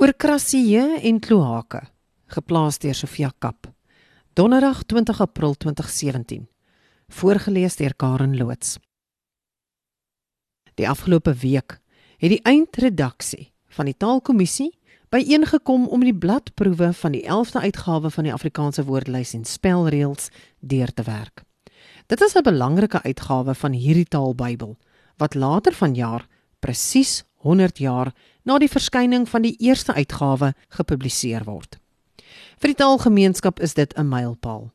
Oor Krasie en Kloake, geplaas deur Sofia Kap. Donderdag 20 April 2017. Voorgeles deur Karen Loots. Die afgelope week het die eindredaksie van die Taalkommissie byeengekom om die bladproewe van die 11de uitgawe van die Afrikaanse woordelys en spelreëls deur te werk. Dit is 'n belangrike uitgawe van hierdie Taalbybel wat later vanjaar presies 100 jaar na die verskyning van die eerste uitgawe gepubliseer word. Vir die taalgemeenskap is dit 'n mylpaal.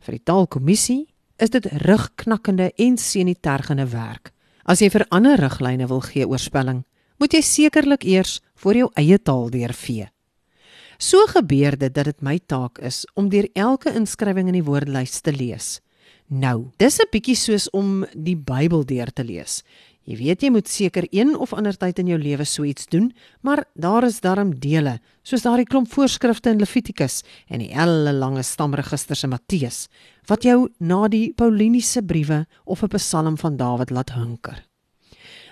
Vir die taalkommissie is dit rugknakkende en senitergende werk. As jy vir ander riglyne wil gee oor spelling, moet jy sekerlik eers voor jou eie taal deurvee. So gebeur dit dat dit my taak is om deur elke inskrywing in die woordelys te lees. Nou, dis 'n bietjie soos om die Bybel deur te lees. Jy weet jy moet seker een of ander tyd in jou lewe so iets doen, maar daar is darm dele, soos daardie klomp voorskrifte in Levitikus en die elle lange stamregisters in Matteus, wat jou na die Pauliniese briewe of 'n Psalm van Dawid laat hunker.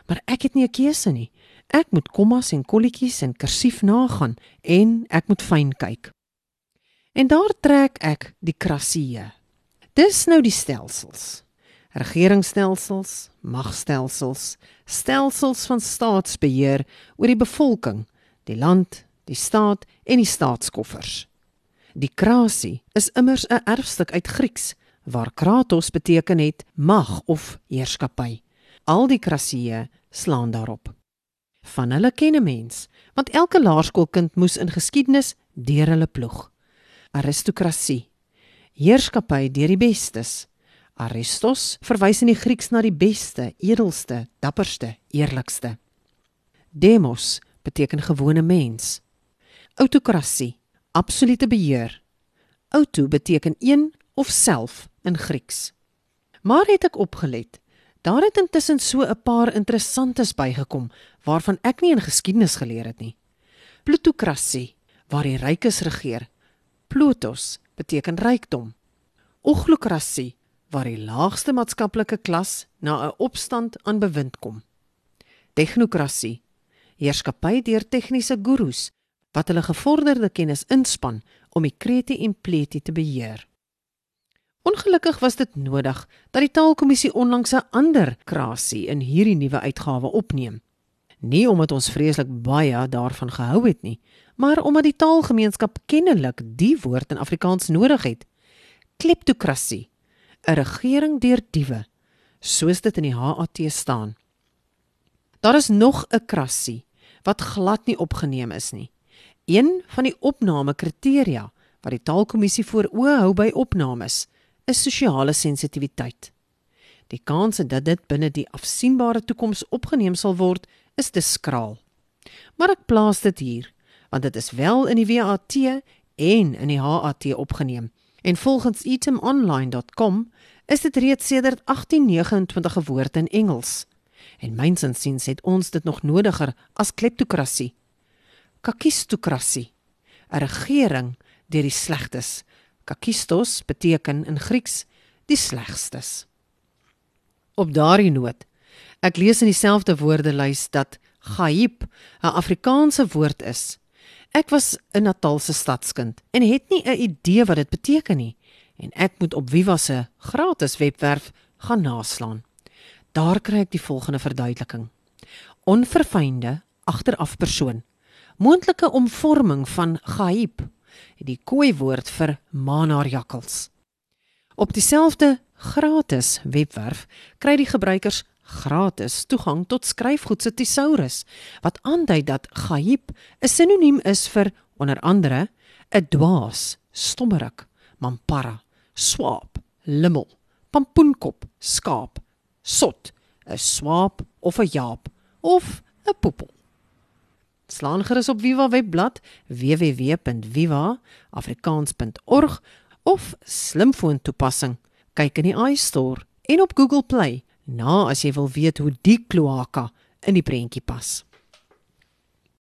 Maar ek het nie 'n keuse nie. Ek moet kommas en kolletjies en kursief nagaan en ek moet fyn kyk. En daar trek ek die krasie. Dis nou die stelsels regeringsstelsels, magstelsels, stelsels van staatsbeheer oor die bevolking, die land, die staat en die staatskoffers. Die krasie is immers 'n erfstuk uit Grieks waar kratos beteken het mag of heerskappy. Al die krasieë slaan daarop. Van hulle ken 'n mens, want elke laerskoolkind moes in geskiedenis deur hulle ploeg. Aristokrasie. Heerskappy deur die bestes Aristos verwys in die Grieks na die beste, edelste, dapperste, eerlikste. Demos beteken gewone mens. Autokrasie, absolute beheer. Auto beteken een of self in Grieks. Maar het ek opgelet, daar het intussen so 'n paar interessantes bygekom waarvan ek nie in geskiedenis geleer het nie. Plutokrasie, waar die rykes regeer. Plutos beteken rykdom. Ochlokrasie waar die laagste maatskaplike klas na 'n opstand aan bewind kom. Technokrasie, heerskappy deur tegniese gurus wat hulle gevorderde kennis inspann om die krete en plete te beheer. Ongelukkig was dit nodig dat die taalkommissie onlangs 'n ander krasie in hierdie nuwe uitgawe opneem. Nie omdat ons vreeslik baie daarvan gehou het nie, maar omdat die taalgemeenskap kennelik die woord in Afrikaans nodig het. Kleptokrasie 'n regering deur diewe, soos dit in die HAT staan. Daar is nog 'n krasie wat glad nie opgeneem is nie. Een van die opnamekriteria wat die taalkommissie voor oë hou by opnames, is sosiale sensitiwiteit. Die kans dat dit binne die afsienbare toekoms opgeneem sal word, is te skraal. Maar ek plaas dit hier, want dit is wel in die WAT en in die HAT opgeneem en volgens itemonline.com is dit reeds sedert 1829 gewoord in Engels. En mynsins sien het ons dit nog nodiger as kleptokrasie. Kakistokrasie, 'n regering deur die slegtes. Kakistos beteken in Grieks die slegstes. Op daardie noot, ek lees in dieselfde woordelys dat gaib 'n Afrikaanse woord is Ek was 'n Natalse stadskind en het nie 'n idee wat dit beteken nie en ek moet op Viva se gratis webwerf gaan naslaan. Daar kry ek die volgende verduideliking. Onverfynde agteraf persoon. Moontlike omvorming van gaib, die kooi woord vir manarjakkels. Op dieselfde gratis webwerf kry die gebruikers gratis toegang tot skryfgoed se thesaurus wat aandui dat gaib 'n sinoniem is vir onder andere 'n dwaas, stommerik, mampara, swaap, limmel, pampoenkop, skaap, sot, 'n swaap of 'n jaap of 'n poepel. Slaan gerus op Viva webblad www.vivaafrikaans.org of slimfoon toepassing kyk in die iStore en op Google Play na as jy wil weet hoe die kloaka in die prentjie pas.